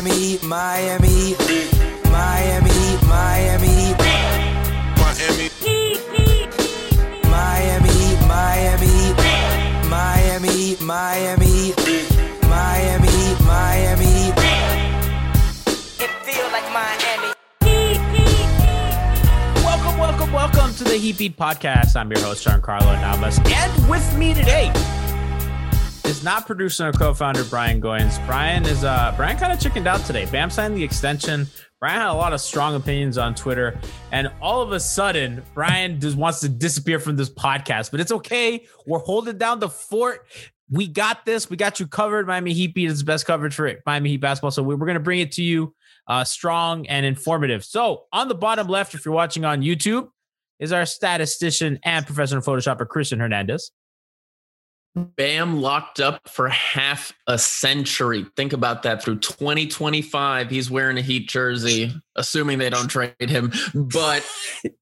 Miami, Miami, Miami, Miami, Miami. Miami, Miami, Miami, Miami, Miami, Miami. It feels like Miami. Welcome, welcome, welcome to the Heat Beat Podcast. I'm your host, Giancarlo Navas, and with me today is not producer or co-founder Brian Goins. Brian is uh Brian kind of chickened out today. Bam signed the extension. Brian had a lot of strong opinions on Twitter, and all of a sudden, Brian just wants to disappear from this podcast. But it's okay. We're holding down the fort. We got this. We got you covered. Miami Heat beat is the best coverage for it. Miami Heat basketball. So we're going to bring it to you uh, strong and informative. So on the bottom left, if you're watching on YouTube, is our statistician and professional photoshopper Christian Hernandez. Bam locked up for half a century. Think about that. Through 2025, he's wearing a Heat jersey, assuming they don't trade him. But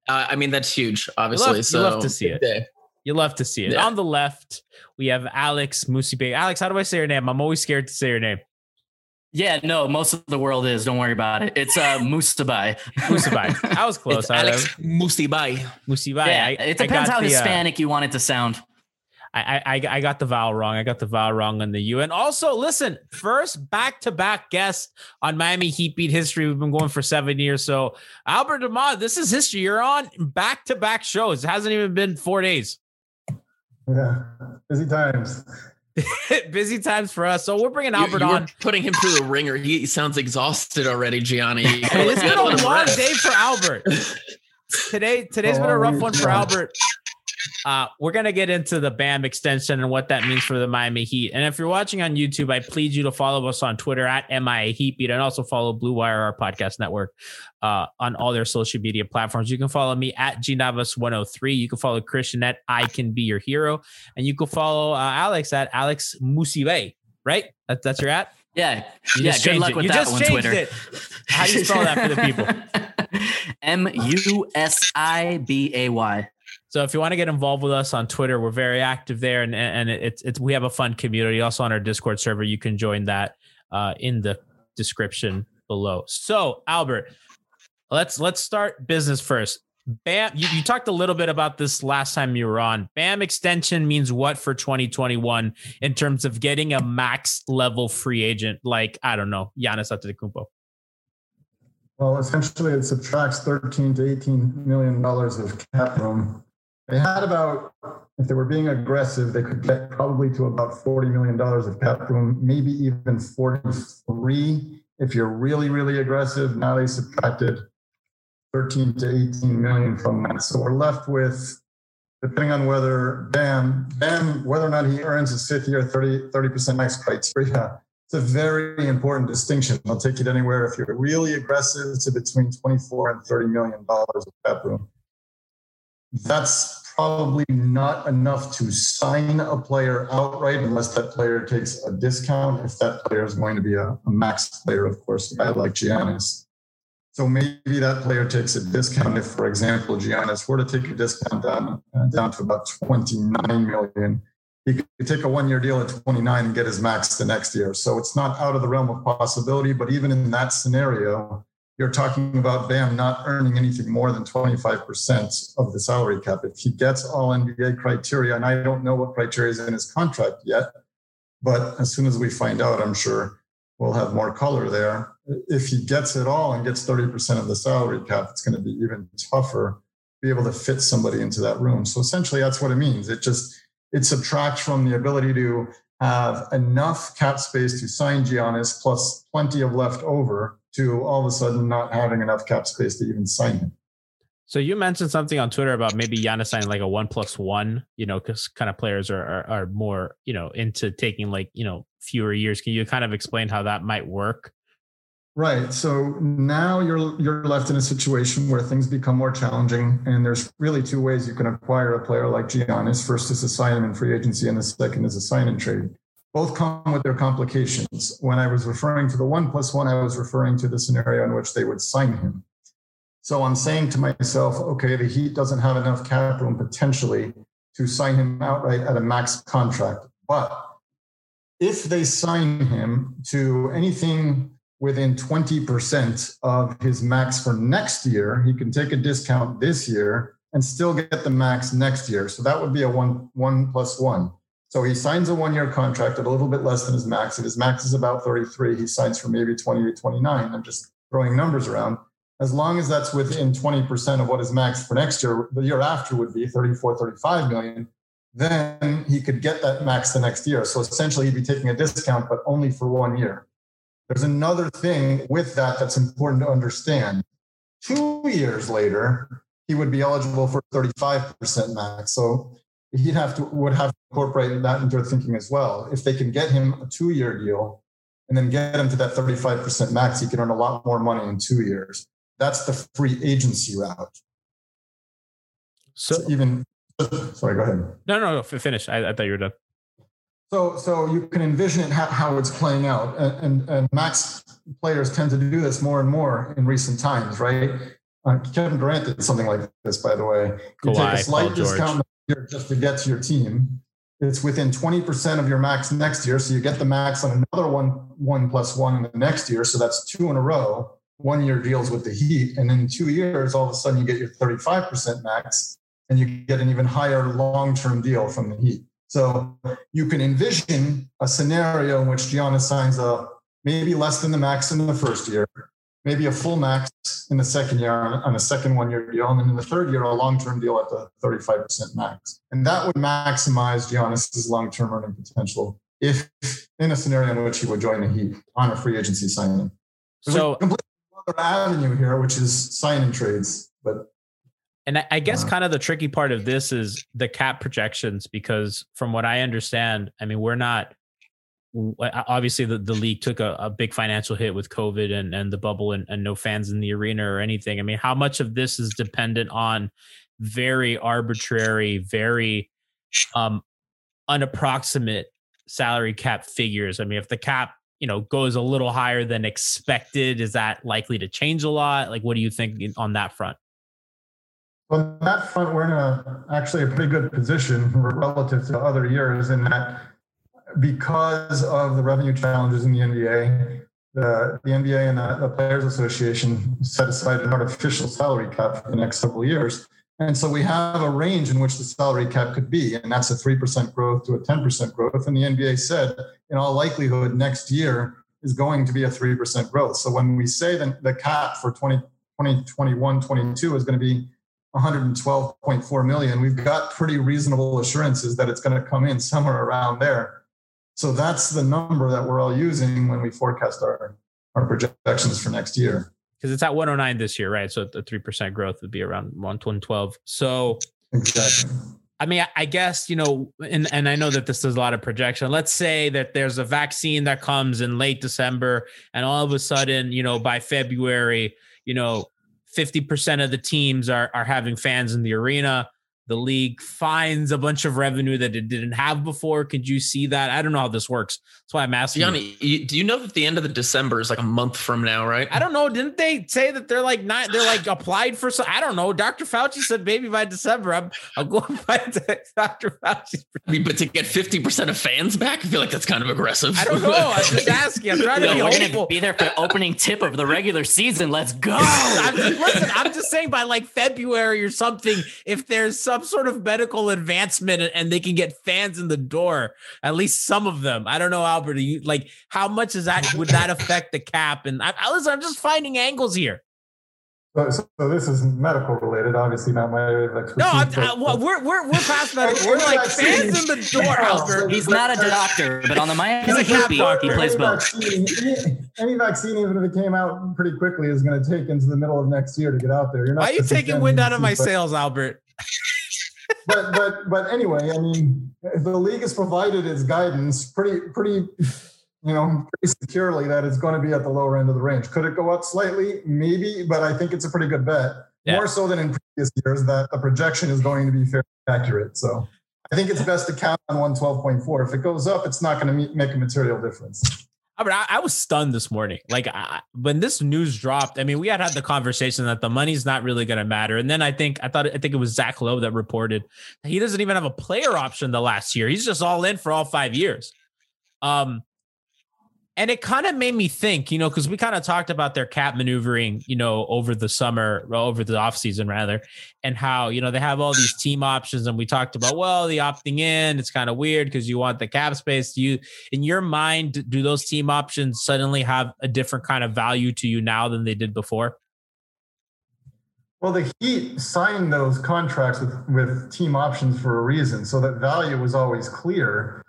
uh, I mean, that's huge, obviously. You love, so you love to see it. Day. You love to see it. Yeah. On the left, we have Alex Musibe. Alex, how do I say your name? I'm always scared to say your name. Yeah, no, most of the world is. Don't worry about it. It's uh Mustabai. Mustabai. I was close. It's Alex Musibai. Musibai. Yeah, I, it depends how the, Hispanic uh, you want it to sound. I, I I got the vowel wrong. I got the vowel wrong on the U. And also, listen, first back to back guest on Miami Heat Beat history. We've been going for seven years. So Albert Nahmad, this is history. You're on back to back shows. It hasn't even been four days. Yeah, busy times. busy times for us. So we're bringing Albert you, you on, putting him through the ringer. He sounds exhausted already, Gianni. it's been a long day for Albert. Today, today's been a oh, rough one for Albert. Uh, we're gonna get into the BAM extension and what that means for the Miami Heat. And if you're watching on YouTube, I plead you to follow us on Twitter at MIA Heatbeat and also follow Blue Wire, our podcast network, uh, on all their social media platforms. You can follow me at GNavas103. You can follow Christian at I Can Be Your Hero, and you can follow uh, Alex at Alex Musive. Right? That, that's your at. Yeah, you yeah. Good luck it. with you that just one, changed Twitter. It. How do you spell that for the people? M U S I B A Y. So if you want to get involved with us on Twitter, we're very active there, and and it's it's we have a fun community. Also on our Discord server, you can join that uh, in the description below. So Albert, let's let's start business first. Bam, you, you talked a little bit about this last time you were on. Bam extension means what for 2021 in terms of getting a max level free agent like, I don't know, Giannis Antetokounmpo? Well, essentially, it subtracts 13 to 18 million dollars of cap room. They had about, if they were being aggressive, they could get probably to about 40 million dollars of cap room, maybe even 43 if you're really, really aggressive. Now they subtracted 13 to 18 million from that. So we're left with, depending on whether Bam, Bam, whether or not he earns his fifth year 30, 30% max criteria. It's a very important distinction. I'll take it anywhere if you're really aggressive to between 24 and 30 million dollars of cap room. That's probably not enough to sign a player outright unless that player takes a discount. If that player is going to be a, a max player, of course, a guy like Giannis. So maybe that player takes a discount. If, for example, Giannis were to take a discount down, uh, down to about 29 million, he could take a one year deal at 29 and get his max the next year. So it's not out of the realm of possibility. But even in that scenario, you're talking about Bam not earning anything more than 25% of the salary cap. If he gets all NBA criteria, and I don't know what criteria is in his contract yet, but as soon as we find out, I'm sure we'll have more color there. If he gets it all and gets 30% of the salary cap, it's going to be even tougher to be able to fit somebody into that room. So essentially, that's what it means. It just it subtracts from the ability to have enough cap space to sign Giannis plus plenty of left over to all of a sudden not having enough cap space to even sign him. So you mentioned something on Twitter about maybe Giannis signing like a one plus one, you know, because kind of players are, are, are more, you know, into taking like you know fewer years. Can you kind of explain how that might work? Right. So now you're you're left in a situation where things become more challenging, and there's really two ways you can acquire a player like Giannis. First is to sign in free agency, and the second is a sign and trade both come with their complications. When I was referring to the one plus one, I was referring to the scenario in which they would sign him. So I'm saying to myself, okay, the Heat doesn't have enough cap room potentially to sign him outright at a max contract. But if they sign him to anything within 20% of his max for next year, he can take a discount this year and still get the max next year. So that would be a one one plus one. So he signs a one year contract at a little bit less than his max. If his max is about 33, he signs for maybe 20 to 29. I'm just throwing numbers around. As long as that's within 20% of what his max for next year, the year after would be 34, 35 million, then he could get that max the next year. So essentially, he'd be taking a discount, but only for one year. There's another thing with that that's important to understand. Two years later, he would be eligible for 35% max. So he'd have to would have to incorporate that into their thinking as well. If they can get him a two year deal and then get him to that 35% max, he can earn a lot more money in two years. That's the free agency route. So, so even sorry, go ahead. No, no, no finish. I, I, thought you were done. So, so you can envision how, how it's playing out, and, and, and max players tend to do this more and more in recent times, right? Uh, Kevin Durant did something like this, by the way. You Kawhi, take a slight discount just to get to your team. It's within 20% of your max next year. So you get the max on another one, one plus one in the next year. So that's two in a row. One year deals with the Heat. And in two years, all of a sudden you get your 35% max and you get an even higher long term deal from the Heat. So you can envision a scenario in which Giannis signs a maybe less than the max in the first year, maybe a full max in the second year on, a second one year deal. And then in the third year, a long term deal at the 35% max. And that would maximize Giannis's long term earning potential if in a scenario in which he would join the Heat on a free agency signing. There's so, a completely other avenue here, which is signing trades. But and I, guess uh, kind of the tricky part of this is the cap projections, because from what I understand, I mean, we're not obviously the, the league took a, a big financial hit with COVID and, and the bubble and, and no fans in the arena or anything. I mean, how much of this is dependent on very arbitrary, very um, unapproximate salary cap figures? I mean, if the cap, you know, goes a little higher than expected, is that likely to change a lot? Like, what do you think on that front? On that front, we're in a actually a pretty good position relative to other years in that because of the revenue challenges in the NBA, the, the NBA and the, the Players Association set aside an artificial salary cap for the next several years. And so we have a range in which the salary cap could be, and that's a 3% growth to a 10% growth. And the NBA said, in all likelihood, next year is going to be a 3% growth. So when we say that the cap for 20, 2021 22 is going to be 112.4 million, we've got pretty reasonable assurances that it's going to come in somewhere around there. So that's the number that we're all using when we forecast our, our projections for next year because it's at 109 this year, right? So the three percent growth would be around 112. So exactly. I mean, I guess you know, and and I know that this is a lot of projection. Let's say that there's a vaccine that comes in late December, and all of a sudden, you know, by February, you know, 50% of the teams are are having fans in the arena the league finds a bunch of revenue that it didn't have before. Could you see that? I don't know how this works. That's why I'm asking. Gianni, you. do you know that the end of the December is like a month from now, right? I don't know. Didn't they say that they're like not? They're like applied for some. I don't know. Dr. Fauci said maybe by December. I'm I'm going by Dr. Fauci. I mean, but to get fifty percent of fans back, I feel like that's kind of aggressive. I don't know. I'm just asking. I'm trying to be we're hopeful. be there for opening tip of the regular season. Let's go. I'm just, listen, I'm just saying by like February or something, if there's some sort of medical advancement and they can get fans in the door, at least some of them. I don't know, Albert. You, like, how much is that? Would that affect the cap? And I, I listen, I'm just finding angles here. So, so this is medical related, obviously not my area of expertise. No, I'm, I, well, we're we're we're past medical. We're like fans in the door, Albert. He's not a doctor, but on the Miami He's a cap Heat, doctor. he plays any both. vaccine, any, any vaccine, even if it came out pretty quickly, is going to take into the middle of next year to get out there. You're not. Why are you taking wind out of my but- sails, Albert? But but but anyway, I mean, the league has provided its guidance pretty pretty, you know, pretty securely that it's going to be at the lower end of the range. Could it go up slightly? Maybe, but I think it's a pretty good bet. Yeah. More so than in previous years, that the projection is going to be fairly accurate. So I think it's best to count on one twelve point four. If it goes up, it's not going to make a material difference. I mean, I, I was stunned this morning. Like I, when this news dropped, I mean, we had had the conversation that the money's not really going to matter. And then I think I thought I think it was Zach Lowe that reported he doesn't even have a player option the last year. He's just all in for all five years. Um, and it kind of made me think, you know, because we kind of talked about their cap maneuvering, you know, over the summer, over the offseason rather, and how, you know, they have all these team options. And we talked about, well, the opting in, it's kind of weird because you want the cap space. Do you, in your mind, do those team options suddenly have a different kind of value to you now than they did before? Well, the Heat signed those contracts with, with team options for a reason, so that value was always clear.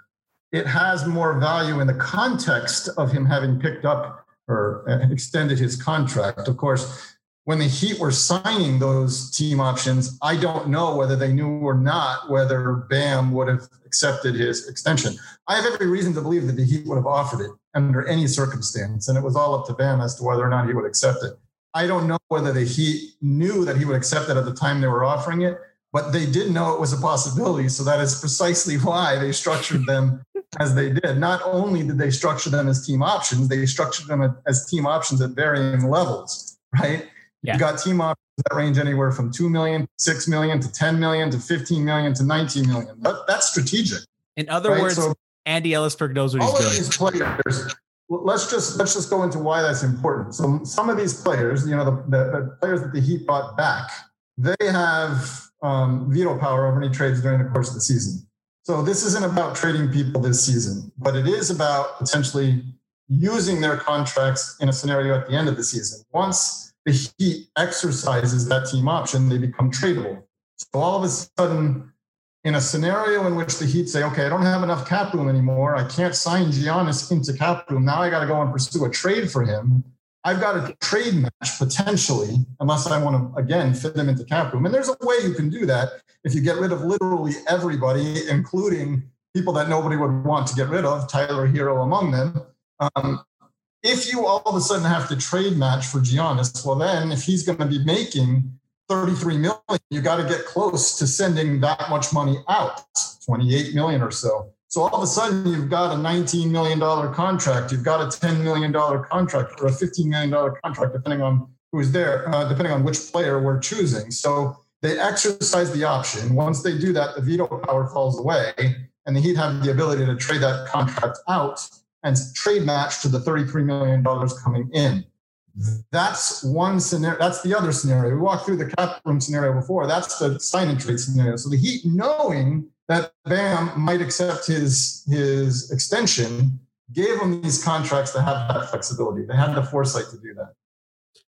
It has more value in the context of him having picked up or extended his contract. Of course, when the Heat were signing those team options, I don't know whether they knew or not whether Bam would have accepted his extension. I have every reason to believe that the Heat would have offered it under any circumstance, and it was all up to Bam as to whether or not he would accept it. I don't know whether the Heat knew that he would accept it at the time they were offering it, but they did know it was a possibility. So that is precisely why they structured them as they did. Not only did they structure them as team options, they structured them as team options at varying levels, right? Yeah. You got team options that range anywhere from 2 million, 6 million to 10 million to 15 million to 19 million. That, that's strategic. In other Right, words, so- Andy Elisburg knows what all of he's doing. these players let's just let's just go into why that's important so some of these players you know the, the, the players that the heat brought back they have um, veto power over any trades during the course of the season so this isn't about trading people this season but it is about potentially using their contracts in a scenario at the end of the season once the heat exercises that team option they become tradable so all of a sudden in a scenario in which the Heat say, okay, I don't have enough cap room anymore. I can't sign Giannis into cap room. Now I got to go and pursue a trade for him. I've got a trade match potentially, unless I want to, again, fit them into cap room. And there's a way you can do that if you get rid of literally everybody, including people that nobody would want to get rid of, Tyler Herro among them. Um, if you all of a sudden have to trade match for Giannis, well, then if he's going to be making 33 million, you got to get close to sending that much money out, 28 million or so. So all of a sudden, you've got a $19 million contract, you've got a $10 million contract, or a $15 million contract, depending on who's there, uh, depending on which player we're choosing. So they exercise the option. Once they do that, the veto power falls away, and the Heat have the ability to trade that contract out and trade match to the $33 million coming in. That's one scenario. That's the other scenario. We walked through the cap room scenario before. That's the sign and trade scenario. So the Heat, knowing that Bam might accept his his extension, gave him these contracts to have that flexibility. They had the foresight to do that.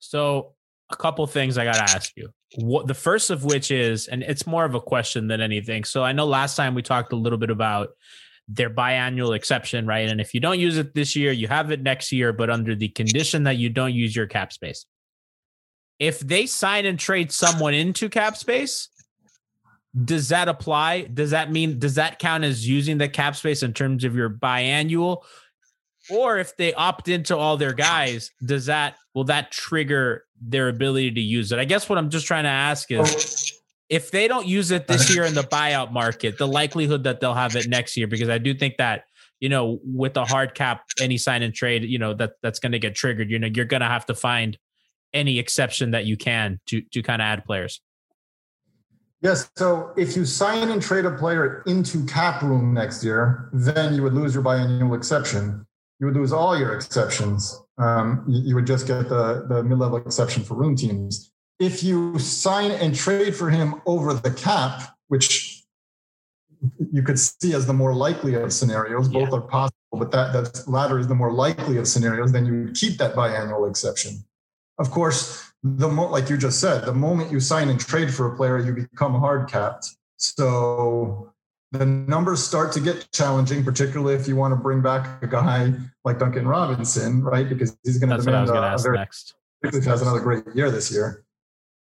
So a couple things I got to ask you. What the first of which is, and it's more of a question than anything. So I know last time we talked a little bit about their biannual exception, right? And if you don't use it this year, you have it next year, but under the condition that you don't use your cap space. If they sign and trade someone into cap space, does that apply? Does that mean does that count as using the cap space in terms of your biannual? Or if they opt into all their guys, does that will that trigger their ability to use it? I guess what I'm just trying to ask is if they don't use it this year in the buyout market, the likelihood that they'll have it next year, because I do think that you know with the hard cap, any sign and trade, you know that that's going to get triggered. You know you're going to have to find any exception that you can to to kind of add players. Yes. So if you sign and trade a player into cap room next year, then you would lose your biannual exception. You would lose all your exceptions. Um, you, you would just get the, the mid level exception for room teams if you sign and trade for him over the cap, which you could see as the more likely of scenarios, both yeah. are possible, but that, that latter is the more likely of scenarios, then you keep that biannual exception. Of course, the mo- like you just said, the moment you sign and trade for a player, you become hard capped. So the numbers start to get challenging, particularly if you want to bring back a guy like Duncan Robinson, right? Because he's going to demand what I was a, a very, next. If he has another great year this year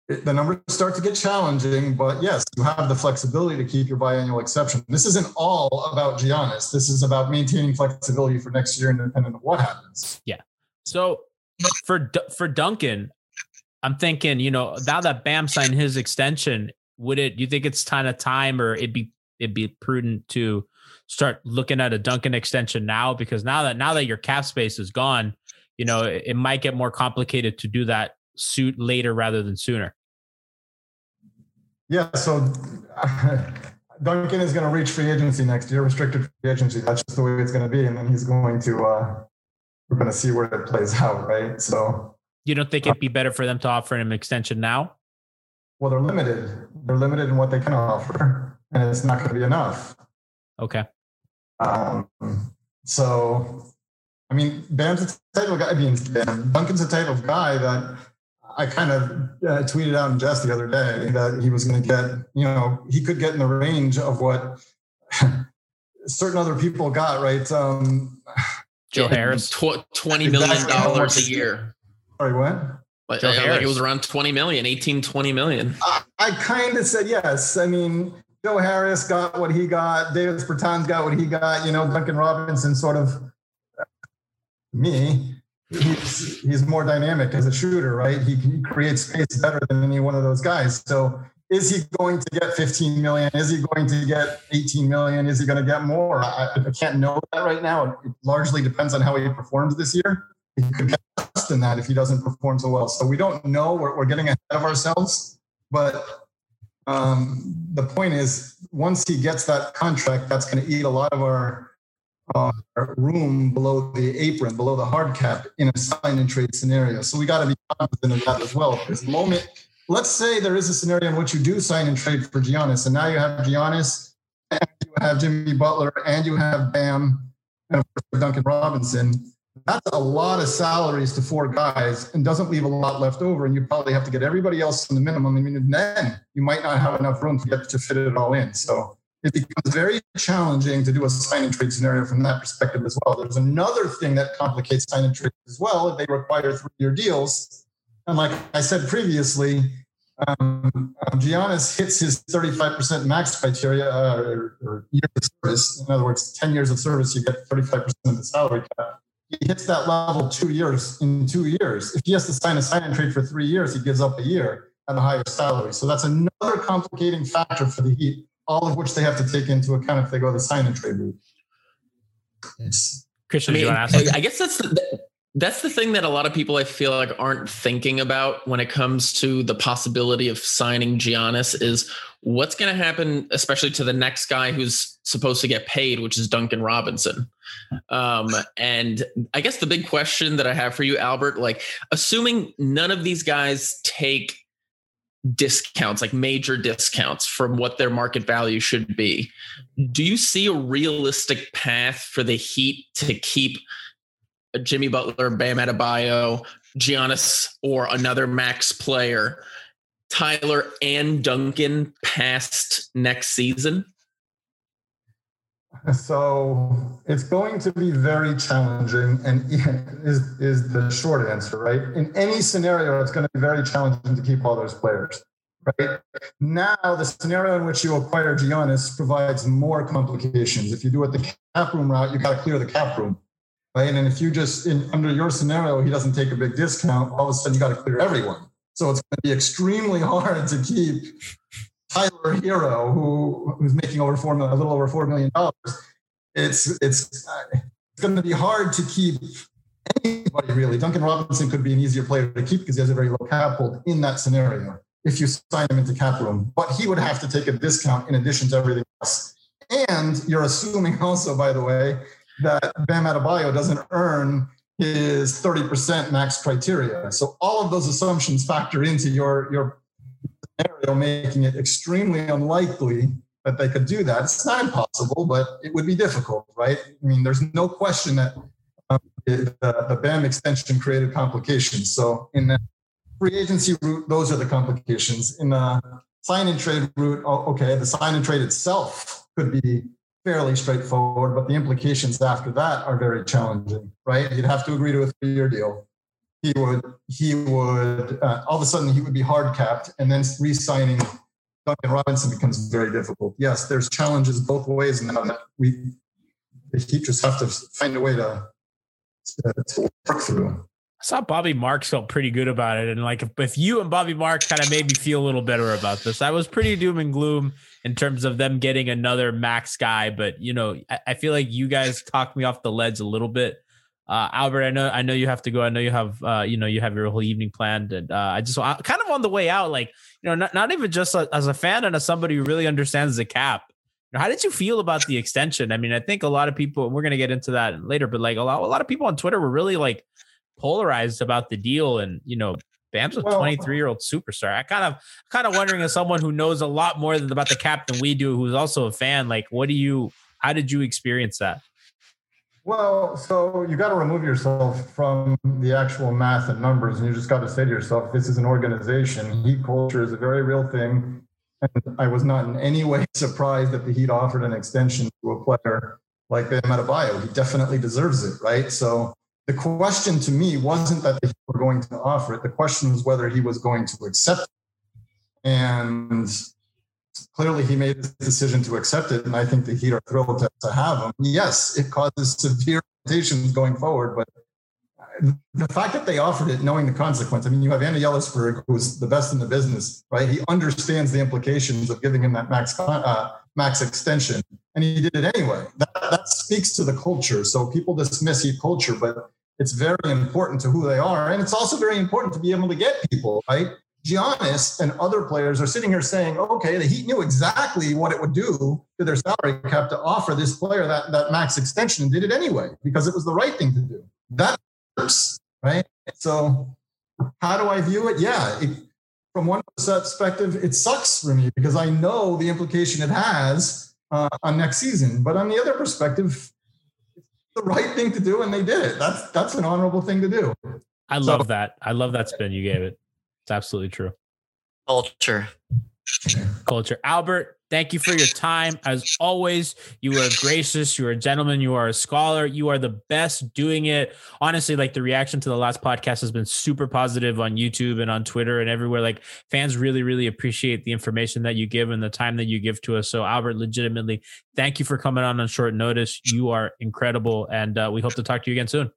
the numbers start to get challenging, but yes, you have the flexibility to keep your biannual exception. This isn't all about Giannis. This is about maintaining flexibility for next year, independent of what happens. Yeah. So for for Duncan, I'm thinking, you know, now that Bam signed his extension, would it? You think it's kind of time, or it'd be it'd be prudent to start looking at a Duncan extension now? Because now that now that your cap space is gone, you know, it, it might get more complicated to do that suit later rather than sooner. Yeah, so Duncan is going to reach free agency next year, restricted free agency. That's just the way it's going to be, and then he's going to. Uh, we're going to see where it plays out, right? So, you don't think it'd be better for them to offer an extension now? Well, they're limited. They're limited in what they can offer, and it's not going to be enough. Okay. Um, so, I mean, Bam's a type of guy. I mean, Bam, Duncan's a type of guy that I kind of uh, tweeted out in jest the other day that he was going to get, you know, he could get in the range of what certain other people got, right? Um, Joe Harris, tw- twenty million exactly dollars a year. Sorry, what? But Joe Harris. it was around 20 million, 18, 20 million. I, I kind of said yes. I mean, Joe Harris got what he got. Davis Bertans got what he got. You know, Duncan Robinson sort of me he's he's more dynamic as a shooter, right? He, he creates space better than any one of those guys. So is he going to get 15 million? Is he going to get 18 million? Is he going to get more? I, I can't know that right now. It largely depends on how he performs this year. He could get less than that if he doesn't perform so well. So we don't know. We're, we're getting ahead of ourselves. But um, the point is, once he gets that contract, that's going to eat a lot of our uh, room below the apron, below the hard cap in a sign and trade scenario. So we got to be cognizant of that as well. The moment, let's say there is a scenario in which you do sign and trade for Giannis, and now you have Giannis, and you have Jimmy Butler, and you have Bam, and of course Duncan Robinson. That's a lot of salaries to four guys and doesn't leave a lot left over. And you probably have to get everybody else in the minimum. I mean, then you might not have enough room to get to fit it all in. So it becomes very challenging to do a sign and trade scenario from that perspective as well. There's another thing that complicates sign and trade as well. They require three year deals. And like I said previously, um, um, Giannis hits his 35% max criteria uh, or, or year of service. In other words, 10 years of service, you get 35% of the salary cap. He hits that level two years in two years. If he has to sign a sign and trade for three years, he gives up a year at a higher salary. So that's another complicating factor for the Heat all of which they have to take into account if they go the sign and trade route. Christian, I, mean, I, I guess that's the, that's the thing that a lot of people I feel like aren't thinking about when it comes to the possibility of signing Giannis is what's going to happen, especially to the next guy who's supposed to get paid, which is Duncan Robinson. Um, and I guess the big question that I have for you, Albert, like assuming none of these guys take discounts, like major discounts from what their market value should be, do you see a realistic path for the Heat to keep Jimmy Butler, Bam Adebayo, Giannis, or another max player, Tyler and Duncan past next season? So it's going to be very challenging, and is is the short answer, right? In any scenario, it's going to be very challenging to keep all those players, right? Now, the scenario in which you acquire Giannis provides more complications. If you do it the cap room route, you got to clear the cap room, right? And if you just in under your scenario, he doesn't take a big discount, all of a sudden you got to clear everyone. So it's going to be extremely hard to keep Tyler Herro, who who's making over four million, a little over four million dollars, it's it's it's going to be hard to keep anybody really. Duncan Robinson could be an easier player to keep because he has a very low cap hold in that scenario if you sign him into cap room, but he would have to take a discount in addition to everything else. And you're assuming also, by the way, that Bam Adebayo doesn't earn his 30% max criteria. So all of those assumptions factor into your your scenario, making it extremely unlikely that they could do that. It's not impossible, but it would be difficult, right? I mean, there's no question that um, the, the BAM extension created complications. So in the free agency route, those are the complications. In the sign and trade route, okay, the sign and trade itself could be fairly straightforward, but the implications after that are very challenging, right? You'd have to agree to a three-year deal he would he would uh, all of a sudden he would be hard capped, and then re-signing Duncan Robinson becomes very difficult. Yes, there's challenges both ways, and we the Heat just have to find a way to, to, to work through. I saw Bobby Marks felt pretty good about it, and like if, if you and Bobby Marks kind of made me feel a little better about this, I was pretty doom and gloom in terms of them getting another max guy. But you know, I, I feel like you guys talked me off the ledge a little bit uh, Albert, I know, I know you have to go. I know you have, uh, you know, you have your whole evening planned, and uh, I just kind of on the way out, like, you know, not, not even just a, as a fan and as somebody who really understands the cap. You know, how did you feel about the extension? I mean, I think a lot of people. We're gonna get into that later, but like a lot, a lot of people on Twitter were really like polarized about the deal, and you know, Bam's a uh, 23 year old superstar. I kind of, kind of wondering as someone who knows a lot more than about the cap than we do, who's also a fan, like, what do you, how did you experience that? Well, so you got to remove yourself from the actual math and numbers, and you just got to say to yourself, this is an organization. Heat culture is a very real thing. And I was not in any way surprised that the Heat offered an extension to a player like Bam Adebayo. He definitely deserves it, right? So the question to me wasn't that they were going to offer it. The question was whether he was going to accept it. And clearly he made the decision to accept it, and I think the Heat are thrilled to, to have him. Yes, it causes severe limitations going forward, but the fact that they offered it, knowing the consequence. I mean, you have Andy Elisburg, who's the best in the business, right? He understands the implications of giving him that max uh, max extension, and he did it anyway. That, that speaks to the culture. So people dismiss Heat culture, but it's very important to who they are, and it's also very important to be able to get people right. Giannis and other players are sitting here saying, okay, the Heat knew exactly what it would do to their salary cap to offer this player that, that max extension and did it anyway because it was the right thing to do. That hurts, right? So, how do I view it? Yeah, it, from one perspective, it sucks for me because I know the implication it has uh, on next season. But on the other perspective, the right thing to do, and they did it. That's that's an honorable thing to do. I love so, that. I love that spin you gave it. It's absolutely true. Culture. Culture. Albert, thank you for your time. As always, you are gracious. You are a gentleman. You are a scholar. You are the best doing it. Honestly, like the reaction to the last podcast has been super positive on YouTube and on Twitter and everywhere. Like fans really, really appreciate the information that you give and the time that you give to us. So, Albert, legitimately, thank you for coming on on short notice. You are incredible. And uh, we hope to talk to you again soon.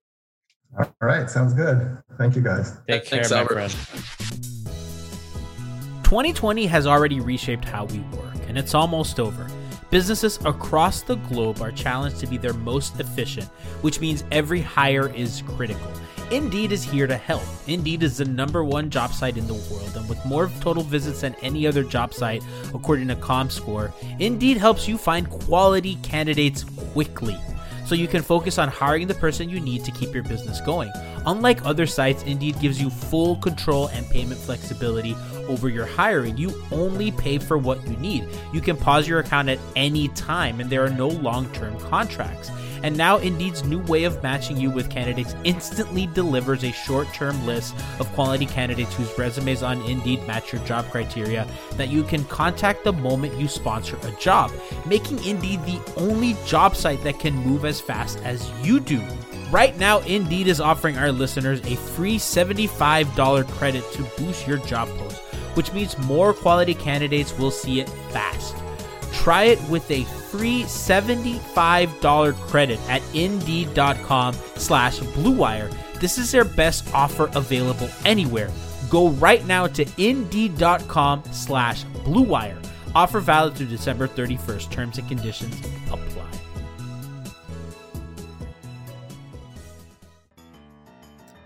All right. Sounds good. Thank you guys. Take care, Thanks, my Albert. friend. 2020 has already reshaped how we work, and it's almost over. Businesses across the globe are challenged to be their most efficient, which means every hire is critical. Indeed is here to help. Indeed is the number one job site in the world, and with more total visits than any other job site, according to ComScore, Indeed helps you find quality candidates quickly so you can focus on hiring the person you need to keep your business going. Unlike other sites, Indeed gives you full control and payment flexibility over your hiring. You only pay for what you need. You can pause your account at any time, and there are no long term contracts. And now Indeed's new way of matching you with candidates instantly delivers a short-term list of quality candidates whose resumes on Indeed match your job criteria that you can contact the moment you sponsor a job, making Indeed the only job site that can move as fast as you do. Right now, Indeed is offering our listeners a free $75 credit to boost your job post, which means more quality candidates will see it fast. Try it with a free $75 credit at indeed.com slash bluewire. This is their best offer available anywhere. Go right now to indeed.com slash bluewire. Offer valid through December 31st. Terms and conditions apply.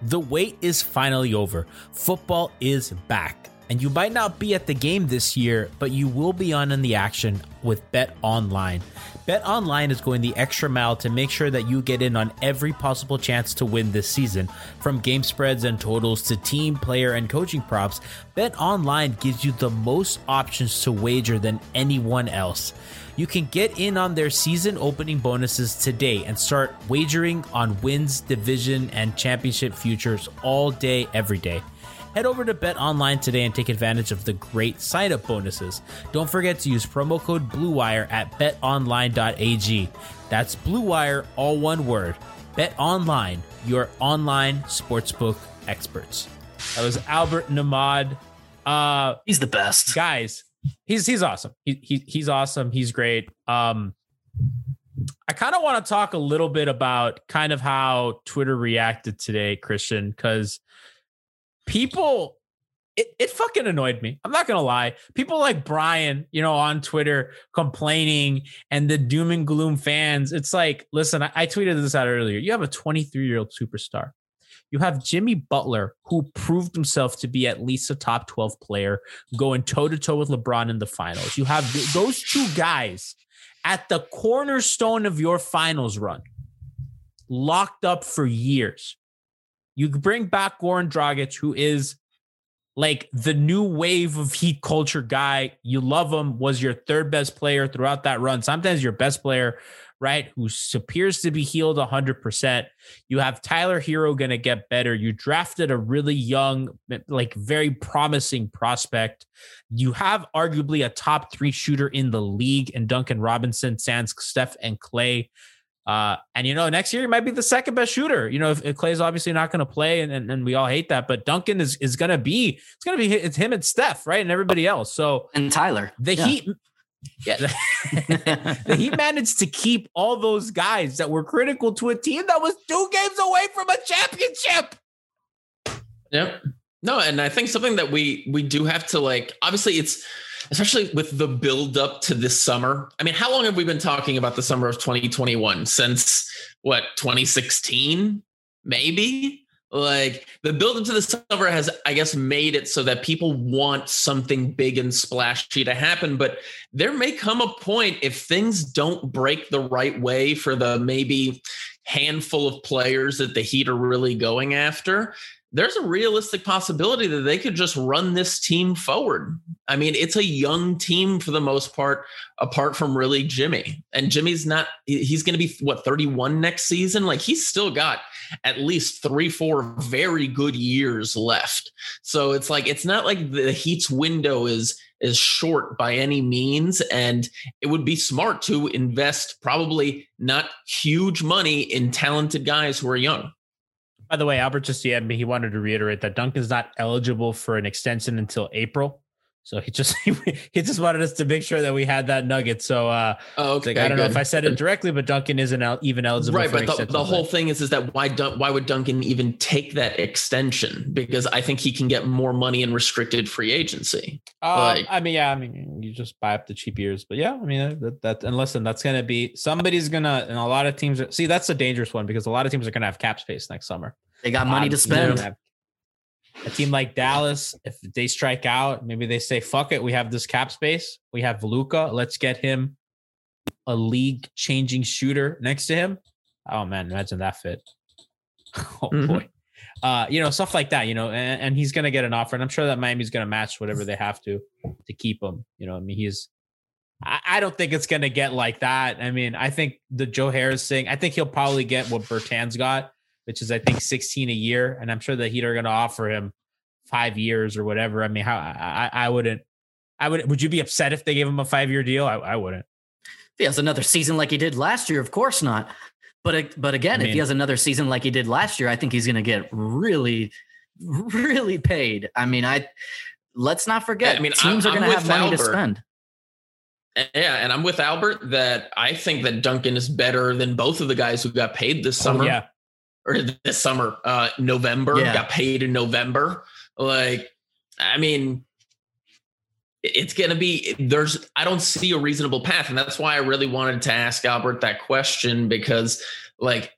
The wait is finally over. Football is back. And you might not be at the game this year, but you will be on in the action with Bet Online. Bet Online is going the extra mile to make sure that you get in on every possible chance to win this season. From game spreads and totals to team, player, and coaching props, Bet Online gives you the most options to wager than anyone else. You can get in on their season opening bonuses today and start wagering on wins, division, and championship futures all day, every day. Head over to Bet Online today and take advantage of the great sign-up bonuses. Don't forget to use promo code BlueWire at betonline.ag. That's BlueWire, all one word. Bet Online, your online sportsbook experts. That was Albert Nahmad. Uh, he's the best, guys. He's he's awesome. He, he he's awesome. He's great. Um, I kind of want to talk a little bit about kind of how Twitter reacted today, Christian, because people it, it fucking annoyed me. I'm not gonna lie. People like Brian, you know, on Twitter complaining and the doom and gloom fans. It's like, listen, I, I tweeted this out earlier. You have a 23 year old superstar. You have Jimmy Butler, who proved himself to be at least a top 12 player, going toe to toe with LeBron in the finals. You have those two guys at the cornerstone of your finals run, locked up for years. You bring back Goran Dragic, who is like the new wave of heat culture guy. You love him, was your third best player throughout that run, sometimes your best player, right? Who appears to be healed 100%. You have Tyler Herro going to get better. You drafted a really young, like very promising prospect. You have arguably a top three shooter in the league and Duncan Robinson, Sans, Steph, and Clay. Uh, and you know, next year he might be the second best shooter. You know, if, if Clay's obviously not going to play, and, and, and we all hate that, but Duncan is is going to be. It's going to be it's him and Steph, right, and everybody else. So and Tyler, the yeah. Heat. Yeah, the, the Heat managed to keep all those guys that were critical to a team that was two games away from a championship. Yep. No, and I think something that we we do have to like. Obviously, it's especially with the build up to this summer. I mean, how long have we been talking about the summer of 2021? Since what, 2016? Maybe? Like the build up to the summer has, I guess, made it so that people want something big and splashy to happen. But there may come a point if things don't break the right way for the maybe handful of players that the Heat are really going after, there's a realistic possibility that they could just run this team forward. I mean, it's a young team for the most part, apart from really Jimmy. And Jimmy's not, he's going to be what, 31 next season? Like he's still got at least three, four very good years left. So it's like, it's not like the Heat's window is, is short by any means. And it would be smart to invest probably not huge money in talented guys who are young. By the way, Albert just me. He wanted to reiterate that Duncan's not eligible for an extension until April. So he just he just wanted us to make sure that we had that nugget. So uh, oh, okay, like, I don't know if I said it directly, but Duncan isn't el- even eligible. right for but the, the whole thing is is that why Dun- why would duncan even take that extension because i think he can get more money in restricted free agency Uh, Like- I mean, yeah, I mean, you just buy up the cheap years, but yeah, I mean that, that. And listen, that's gonna be somebody's gonna, and a lot of teams. Are, see, that's a dangerous one because a lot of teams are gonna have cap space next summer. They got money to teams are gonna spend. have- A team like Dallas, if they strike out, maybe they say, "Fuck it, we have this cap space. We have Luka. Let's get him a league-changing shooter next to him." Oh man, imagine that fit. Oh Mhm. boy. Uh, you know, stuff like that, you know, and, and he's gonna get an offer, and I'm sure that Miami's gonna match whatever they have to to keep him. You know, I mean, he's I, I don't think it's gonna get like that. I mean, I think the Joe Harris thing, I think he'll probably get what Bertans got, which is I think 16 a year, and I'm sure the Heat are gonna offer him five years or whatever. I mean, how I, I I wouldn't I would would you be upset if they gave him a five year deal? I, I wouldn't. If he has another season like he did last year, of course not. But but again, I if he has another season like he did last year, I think he's going to get really, really paid. I mean, I let's not forget. I mean, teams I'm- are going to with have money to spend. yeah and i'm with albert that i think that duncan is better than both of the guys who got paid this oh, summer Oh, yeah. Or this summer uh november Yeah. got paid in november like i mean it's going to be there's i don't see a reasonable path and that's why i really wanted to ask albert that question because like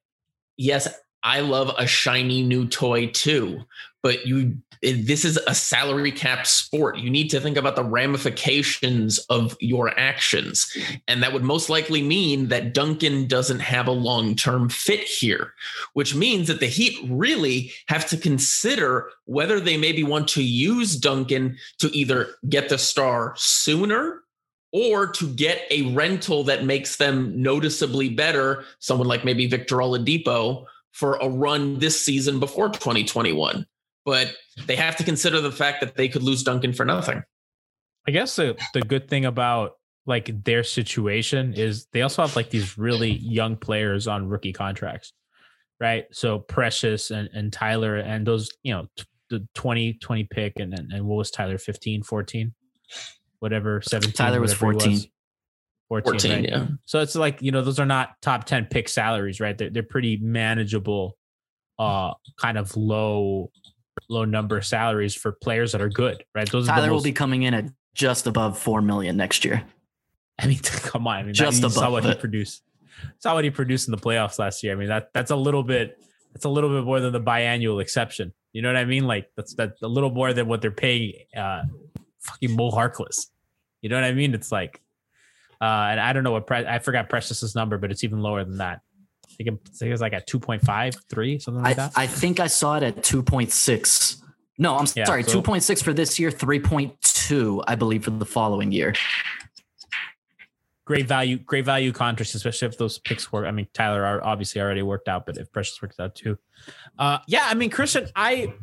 yes i love a shiny new toy too but you this is a salary cap sport you need to think about the ramifications of your actions and that would most likely mean that duncan doesn't have a long-term fit here which means that the heat really have to consider whether they maybe want to use duncan to either get the star sooner or to get a rental that makes them noticeably better, someone like maybe Victor Oladipo for a run this season before 2021. But they have to consider the fact that they could lose Duncan for nothing. I guess the the good thing about like their situation is they also have like these really young players on rookie contracts, right? So Precious and, and Tyler and those, you know, t- the 20, 20 pick and, and and what was Tyler 15, 14, whatever, 17. Tyler was whatever he 14. 14, 14, right? yeah. So it's like, you know, those are not top 10 pick salaries, right? They're, they're pretty manageable, uh, kind of low, low number salaries for players that are good, right? Those Tyler will be coming in at just above four million next year. I mean, come on. I mean, Just that, you saw above what he it. produced. Saw what he produced in the playoffs last year. I mean, that that's a little bit. That's a little bit more than the biannual exception. You know what I mean? Like that's that's a little more than what they're paying. Uh, fucking Mo Harkless. You know what I mean? It's like, uh, and I don't know what Pre- I forgot Precious's number, but it's even lower than that. I think, it- it's like at 2.5, 3, something like I, that. I think I saw it at 2.6. No, I'm Yeah, sorry, so- 2.6 for this year, 3.2, I believe, for the following year. great value, great value contracts, especially if those picks work. I mean, Tyler are obviously already worked out, but if Precious works out too, uh, yeah. I mean, Christian, I,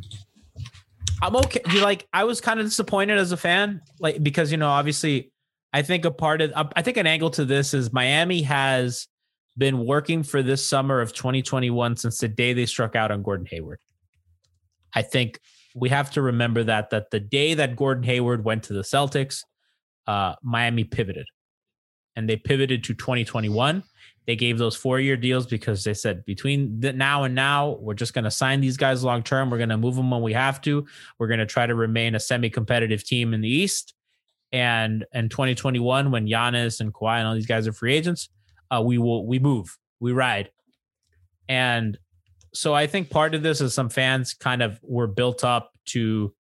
I'm okay. You like, I was kind of disappointed as a fan, like because you know, obviously, I think a part of, I think an angle to this is Miami has been working for this summer of 2021 since the day they struck out on Gordon Hayward. I think we have to remember that that the day that Gordon Hayward went to the Celtics, uh, Miami pivoted and they pivoted to 2021. They gave those four year deals because they said between the now and now, we're just going to sign these guys long term. We're going to move them when we have to. We're going to try to remain a semi competitive team in the East. And in 2021, when Giannis and Kawhi and all these guys are free agents, uh, we will we move, we ride. And so I think part of this is some fans kind of were built up to,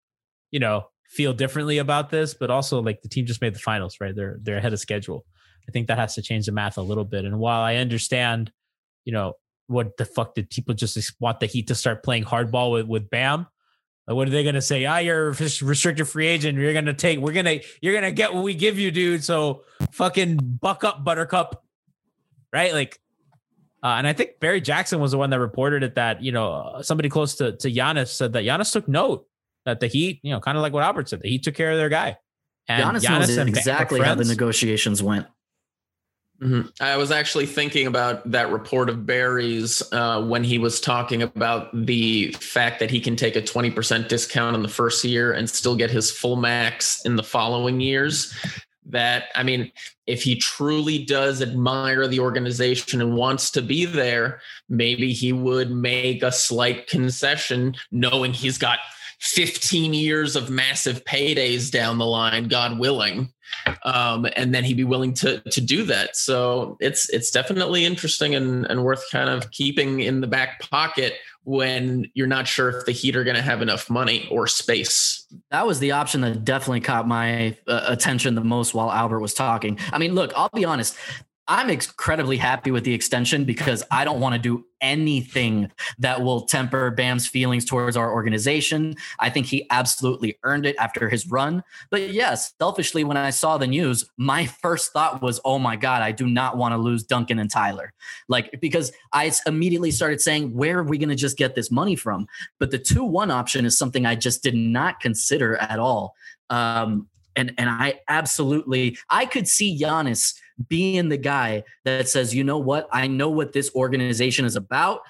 you know, feel differently about this, but also like the team just made the finals, right? They're they're ahead of schedule. I think that has to change the math a little bit. And while I understand, you know, what the fuck did people just want the Heat to start playing hardball with with Bam? What are they gonna say? Ah, you're a restricted free agent. You're gonna take. We're gonna. You're gonna get what we give you, dude. So fucking buck up, Buttercup. Right? Like, uh, and I think Barry Jackson was the one that reported it that you know uh, somebody close to to Giannis said that Giannis took note that the Heat, you know, kind of like what Albert said, the Heat took care of their guy. And Giannis knows and Bam are exactly how the negotiations went. Mhm. I was actually thinking about that report of Barry's uh, when he was talking about the fact that he can take a 20% discount in the first year and still get his full max in the following years. That, I mean, if he truly does admire the organization and wants to be there, maybe he would make a slight concession knowing he's got 15 years of massive paydays down the line, God willing um, and then he'd be willing to to do that. So it's it's definitely interesting and, and worth kind of keeping in the back pocket when you're not sure if the Heat are going to have enough money or space. That was the option that definitely caught my uh, attention the most while Albert was talking. I mean, look, I'll be honest. I'm incredibly happy with the extension because I don't want to do anything that will temper Bam's feelings towards our organization. I think he absolutely earned it after his run. But yes, selfishly, when I saw the news, my first thought was, oh my God, I do not want to lose Duncan and Tyler. Like, because I immediately started saying, where are we going to just get this money from? But the 2 1 option is something I just did not consider at all. Um, and and I absolutely I could see Giannis being the guy that says, you know what, I know what this organization is about.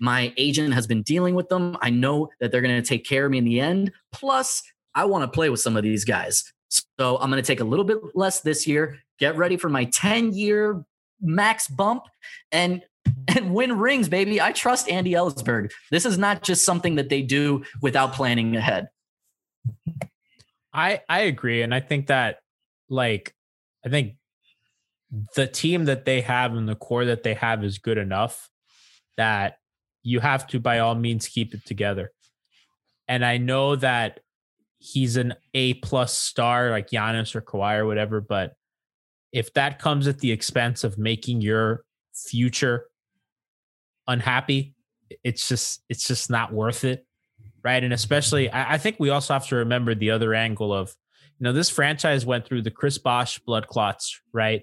My agent has been dealing with them. I know that they're going to take care of me in the end. Plus, I want to play with some of these guys. So I'm going to take a little bit less this year, get ready for my 10 year max bump and and win rings, baby. I trust Andy Elisburg. This is not just something that they do without planning ahead. I I agree, and I think that like I think the team that they have and the core that they have is good enough that you have to by all means keep it together. And I know that he's an A plus star like Giannis or Kawhi or whatever, but if that comes at the expense of making your future unhappy, it's just it's just not worth it right? And especially, I, I, think we also have to remember the other angle of, you know, this franchise went through the Chris Bosh blood clots, right?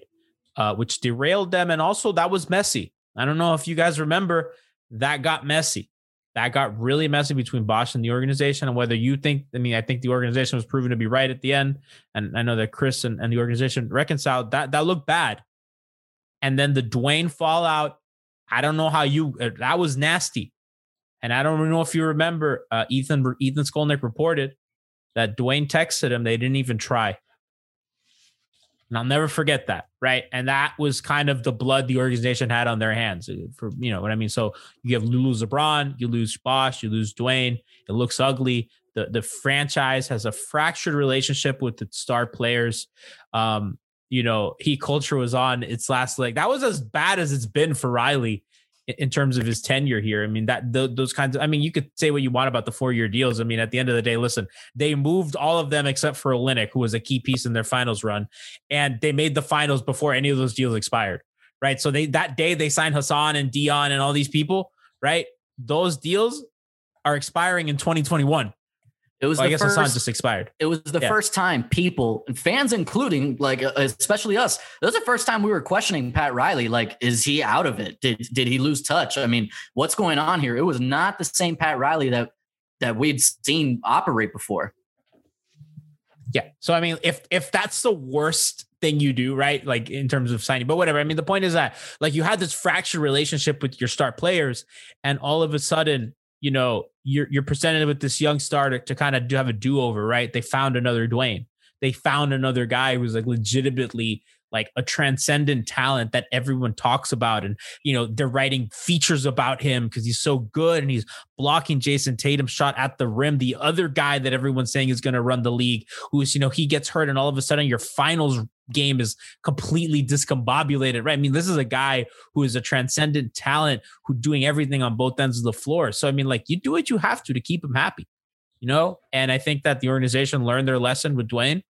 Uh, which derailed them. And also, that was messy. I don't know if you guys remember, that got messy. That got really messy between Bosh and the organization. And whether you think, I mean, I think the organization was proven to be right at the end. And I know that Chris and, and the organization reconciled that. That looked bad. And then the Dwyane fallout, I don't know how you, uh, that was nasty. And I don't know if you remember, uh, Ethan Ethan Skolnick reported that Dwyane texted him. They didn't even try. And I'll never forget that, right? And that was kind of the blood the organization had on their hands. Uh, for you know what I mean. So you have Lulu LeBron, you lose Bosh, you lose Dwyane. It looks ugly. The the franchise has a fractured relationship with its star players. Um, you know, he culture was on its last leg. That was as bad as it's been for Riley in terms of his tenure here. I mean, that those kinds of, I mean, you could say what you want about the four year deals. I mean, at the end of the day, listen, they moved all of them except for Olynyk, who was a key piece in their finals run, and they made the finals before any of those deals expired. Right. So they, that day they signed Hassan and Dion and all these people, right? Those deals are expiring in 2021. It was well, I guess first, Hassan just expired. It was the Yeah. first time people, fans including, like uh, especially us, it was the first time we were questioning Pat Riley. Like, is he out of it? Did did he lose touch? I mean, what's going on here? It was not the same Pat Riley that that we'd seen operate before. Yeah. So I mean, if if that's the worst thing you do, right? Like in terms of signing, but whatever. I mean, the point is that like you had this fractured relationship with your star players, and all of a sudden, you know, you're you're presented with this young star to, to kind of do have a do over, right? They found another Dwyane. They found another guy who's like legitimately like a transcendent talent that everyone talks about. And you know they're writing features about him because he's so good and he's blocking Jayson Tatum shot at the rim. The other guy that everyone's saying is going to run the league who's you know he gets hurt and all of a sudden your finals game is completely discombobulated right? I mean this is a guy who is a transcendent talent who doing everything on both ends of the floor. So I mean like you do what you have to to keep him happy you know? And I think that the organization learned their lesson with Dwyane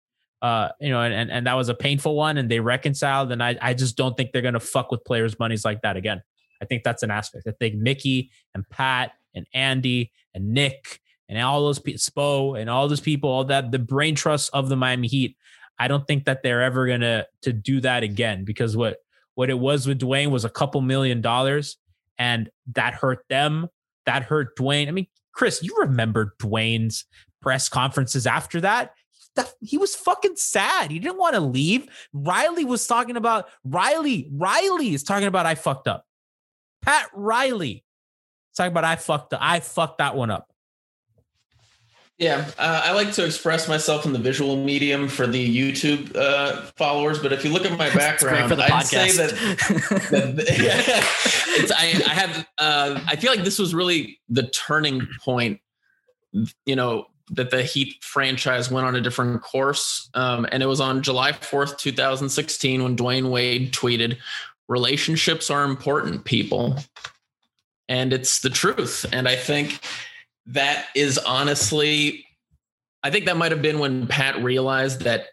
uh, you know, and, and and that was a painful one, and they reconciled. And I I just don't think they're gonna fuck with players' monies like that again. I think that's an aspect. I think Mickey and Pat and Andy and Nick and all those people, Spo and all those people, all that the brain trust of the Miami Heat. I don't think that they're ever gonna to do that again because what what it was with Dwyane was a couple million dollars, and that hurt them. That hurt Dwyane. I mean, Chris, you remember Dwyane's press conferences after that? That he was fucking sad. He didn't want to leave. Riley was talking about Riley. Riley is talking about I fucked up. Pat Riley is talking about I fucked up. I fucked that one up. Yeah, uh, I like to express myself in the visual medium for the YouTube uh, followers, but if you look at my background, I'd podcast. say that, that yeah, it's, I, I have uh, I feel like this was really the turning point. You know that the Heat franchise went on a different course, um, and it was on July fourth, two thousand sixteen, when Dwyane Wade tweeted, "Relationships are important, people," and it's the truth. And I think that is honestly I think that might have been when Pat realized that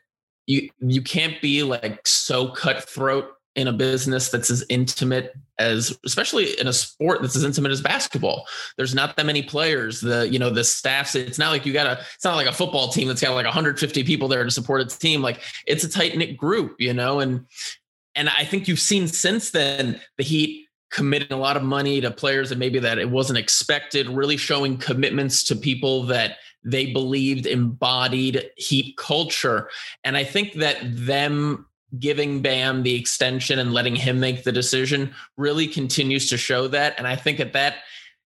you you can't be like so cutthroat in a business that's as intimate as especially in a sport that's as intimate as basketball. There's not that many players. The you know the staffs it's not like you got a it's not like a football team that's got like 150 people there to support its team. Like it's a tight knit group you know and and i think you've seen since then the heat committing a lot of money to players that maybe that it wasn't expected, really showing commitments to people that they believed embodied heat culture. And I think that them giving Bam the extension and letting him make the decision really continues to show that. And I think that that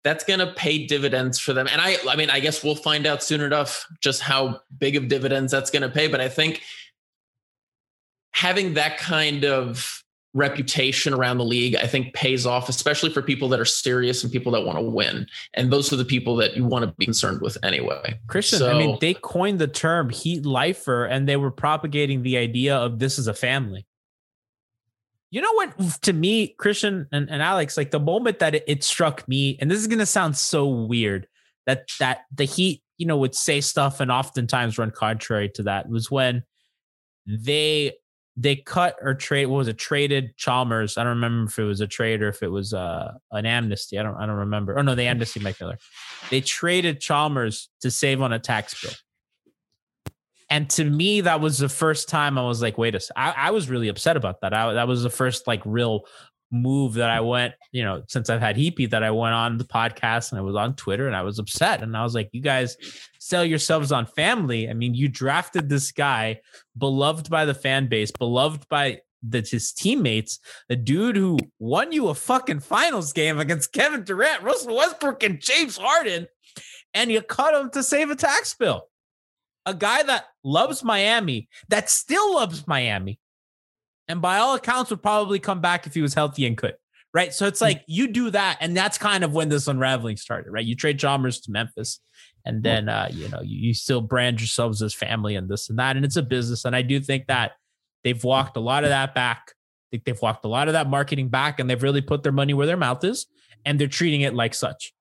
that's going to pay dividends for them. And I, I mean, I guess we'll find out soon enough just how big of dividends that's going to pay. But I think having that kind of reputation around the league, I think pays off, especially for people that are serious and people that want to win. And those are the people that you want to be concerned with anyway. Christian, so, I mean, they coined the term heat lifer and they were propagating the idea of this is a family. You know what, to me, Christian and, and Alex, like the moment that it, it struck me, and this is going to sound so weird that, that the heat, you know, would say stuff and oftentimes run contrary to that was when they they cut or trade what was it traded Chalmers. I don't remember if it was a trade or if it was uh, an amnesty. I don't I don't remember. Oh no, the amnesty Mike Miller. They traded Chalmers to save on a tax bill. And to me, that was the first time I was like, wait a second. I, I was really upset about that. I, that was the first like real move that I went, you know, since I've had Heat Beat that I went on the podcast and I was on Twitter and I was upset. And I was like, you guys sell yourselves on family. I mean, you drafted this guy beloved by the fan base, beloved by the, his teammates, a dude who won you a fucking finals game against Kevin Durant, Russell Westbrook, and James Harden, and you cut him to save a tax bill. A guy that loves Miami, that still loves Miami, and by all accounts would probably come back if he was healthy and could. Right. So it's hmm. like you do that, and that's kind of when this unraveling started, right? You trade Chalmers to Memphis, and then uh, you know, you, you still brand yourselves as family and this and that. And it's a business. And I do think that they've walked a lot of that back. I think they've walked a lot of that marketing back and they've really put their money where their mouth is and they're treating it like such.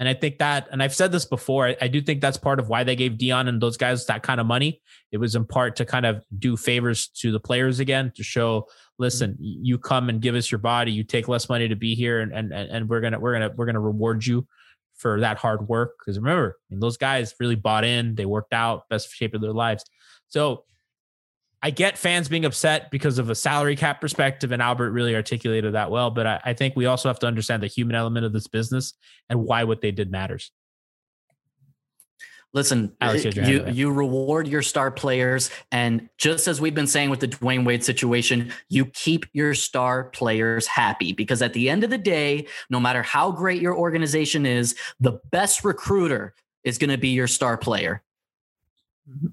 And I think that, and I've said this before, I, I, do think that's part of why they gave Dion and those guys that kind of money. It was in part to kind of do favors to the players again, to show, listen, mm-hmm. you come and give us your body, you take less money to be here, and and and we're gonna we're gonna we're gonna reward you for that hard work. Because remember, I mean, those guys really bought in, they worked out, best shape of their lives. So I get fans being upset because of a salary cap perspective, and Albert really articulated that well. But I, I, think we also have to understand the human element of this business and why what they did matters. Listen, Alex, you you reward your star players, and just as we've been saying with the Dwyane Wade situation, you keep your star players happy because at the end of the day, no matter how great your organization is, the best recruiter is going to be your star player.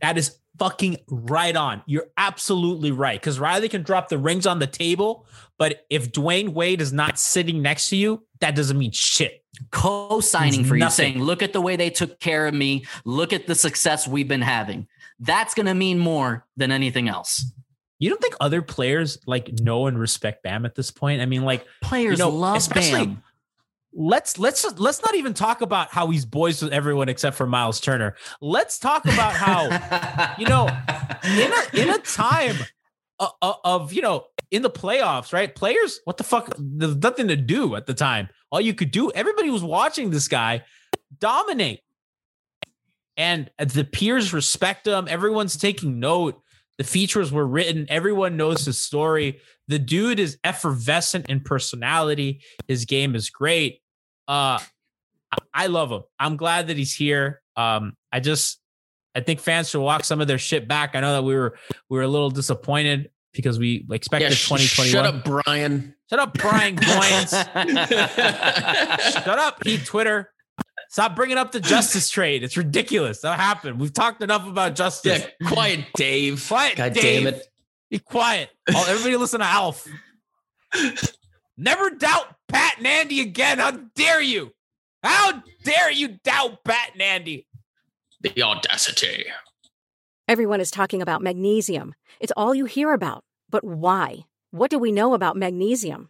That is fucking right on. You're absolutely right. Because Riley can drop the rings on the table, but if Dwyane Wade is not sitting next to you, that doesn't mean shit. Co-signing for nothing. you, saying, "Look at the way they took care of me. Look at the success we've been having." That's going to mean more than anything else. You don't think other players like know and respect Bam at this point? I mean, like players you know, love Bam let's let's let's not even talk about how he's boys with everyone except for Miles Turner. Let's talk about how you know in a in a time of, of, you know in the playoffs, right? Players, what the fuck? There's nothing to do at the time. All you could do, everybody was watching this guy dominate, and the peers respect him. Everyone's taking note. The features were written. Everyone knows his story. The dude is effervescent in personality. His game is great. Uh, I love him. I'm glad that he's here. Um, I just, I think fans should walk some of their shit back. I know that we were we were a little disappointed because we expected Yeah, sh- 2021. Shut up, Brian. Shut up, Brian Goins. Shut up, Heat Twitter. Stop bringing up the Justise trade. It's ridiculous. That happened. We've talked enough about Justise. Yeah, quiet, Dave. Quiet, God Dave. damn it. Be quiet. All, everybody listen to Alf. Never doubt Pat and Andy again. How dare you? How dare you doubt Pat and Andy? The audacity. Everyone is talking about magnesium. It's all you hear about. But why? What do we know about magnesium?